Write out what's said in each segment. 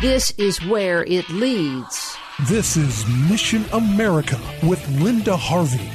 This is where it leads. This is Mission America with Linda Harvey.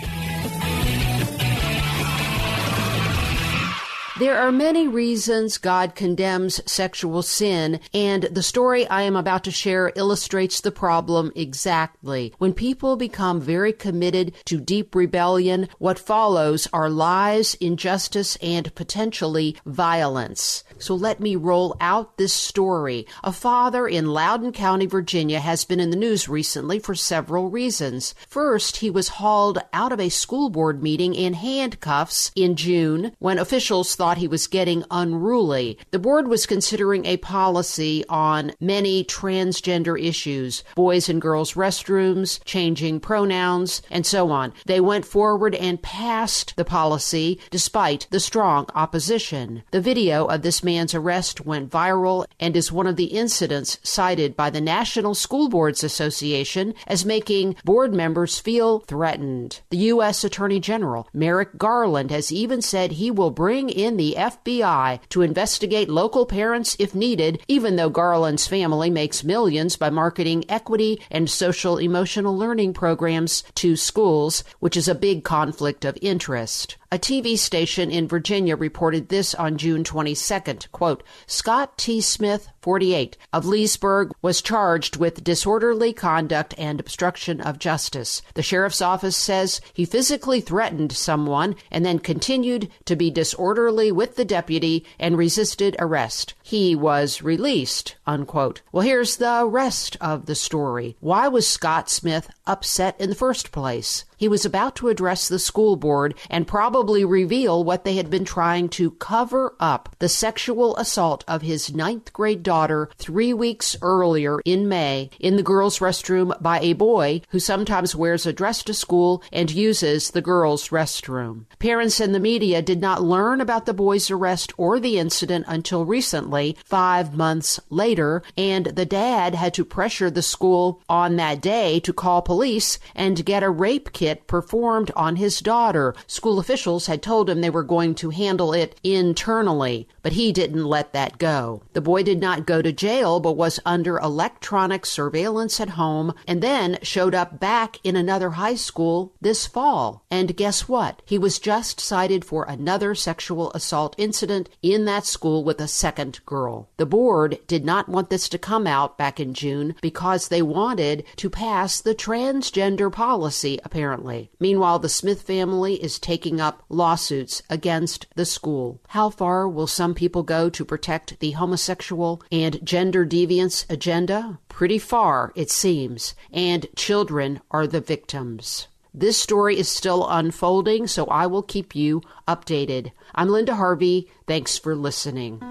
There are many reasons God condemns sexual sin, and the story I am about to share illustrates the problem exactly. When people become very committed to deep rebellion, what follows are lies, injustice, and potentially violence. So let me roll out this story. A father in Loudoun County, Virginia has been in the news recently for several reasons. First, he was hauled out of a school board meeting in handcuffs in June when officials thought he was getting unruly. The board was considering a policy on many transgender issues boys and girls' restrooms, changing pronouns, and so on. They went forward and passed the policy despite the strong opposition. The video of this man's arrest went viral and is one of the incidents cited by the National School Boards Association as making board members feel threatened. The U.S. Attorney General, Merrick Garland, has even said he will bring in the FBI to investigate local parents if needed, even though Garland's family makes millions by marketing equity and social emotional learning programs to schools, which is a big conflict of interest. A TV station in Virginia reported this on June 22nd. Quote, Scott T. Smith, 48, of Leesburg, was charged with disorderly conduct and obstruction of justice. The sheriff's office says he physically threatened someone and then continued to be disorderly with the deputy and resisted arrest. He was released, unquote. Well, here's the rest of the story. Why was Scott Smith upset in the first place? He was about to address the school board and probably reveal what they had been trying to cover up the sexual assault of his ninth grade daughter three weeks earlier in May in the girls' restroom by a boy who sometimes wears a dress to school and uses the girls' restroom. Parents and the media did not learn about the boy's arrest or the incident until recently, five months later, and the dad had to pressure the school on that day to call police and get a rape kit performed on his daughter. School officials had told him they were going to handle it internally, but he didn't let that go. The boy did not go to jail, but was under electronic surveillance at home and then showed up back in another high school this fall. And guess what? He was just cited for another sexual assault incident in that school with a second girl. The board did not want this to come out back in June because they wanted to pass the transgender policy, apparently. Meanwhile, the Smith family is taking up lawsuits against the school. How far will some people go to protect the homosexual and gender deviance agenda? Pretty far, it seems, and children are the victims. This story is still unfolding, so I will keep you updated. I'm Linda Harvey. Thanks for listening.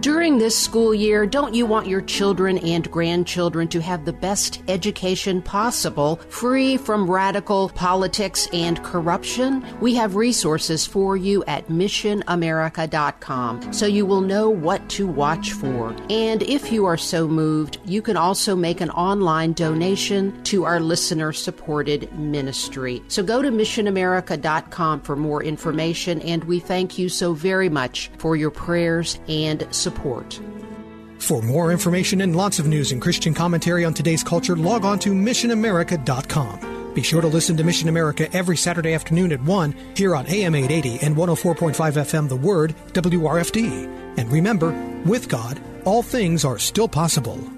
During this school year, don't you want your children and grandchildren to have the best education possible, free from radical politics and corruption? We have resources for you at missionamerica.com so you will know what to watch for. And if you are so moved, you can also make an online donation to our listener supported ministry. So go to missionamerica.com for more information, and we thank you so very much for your prayers and support. For more information and lots of news and Christian commentary on today's culture, log on to missionamerica.com. Be sure to listen to Mission America every Saturday afternoon at 1 here on AM 880 and 104.5 FM The Word, WRFD. And remember, with God, all things are still possible.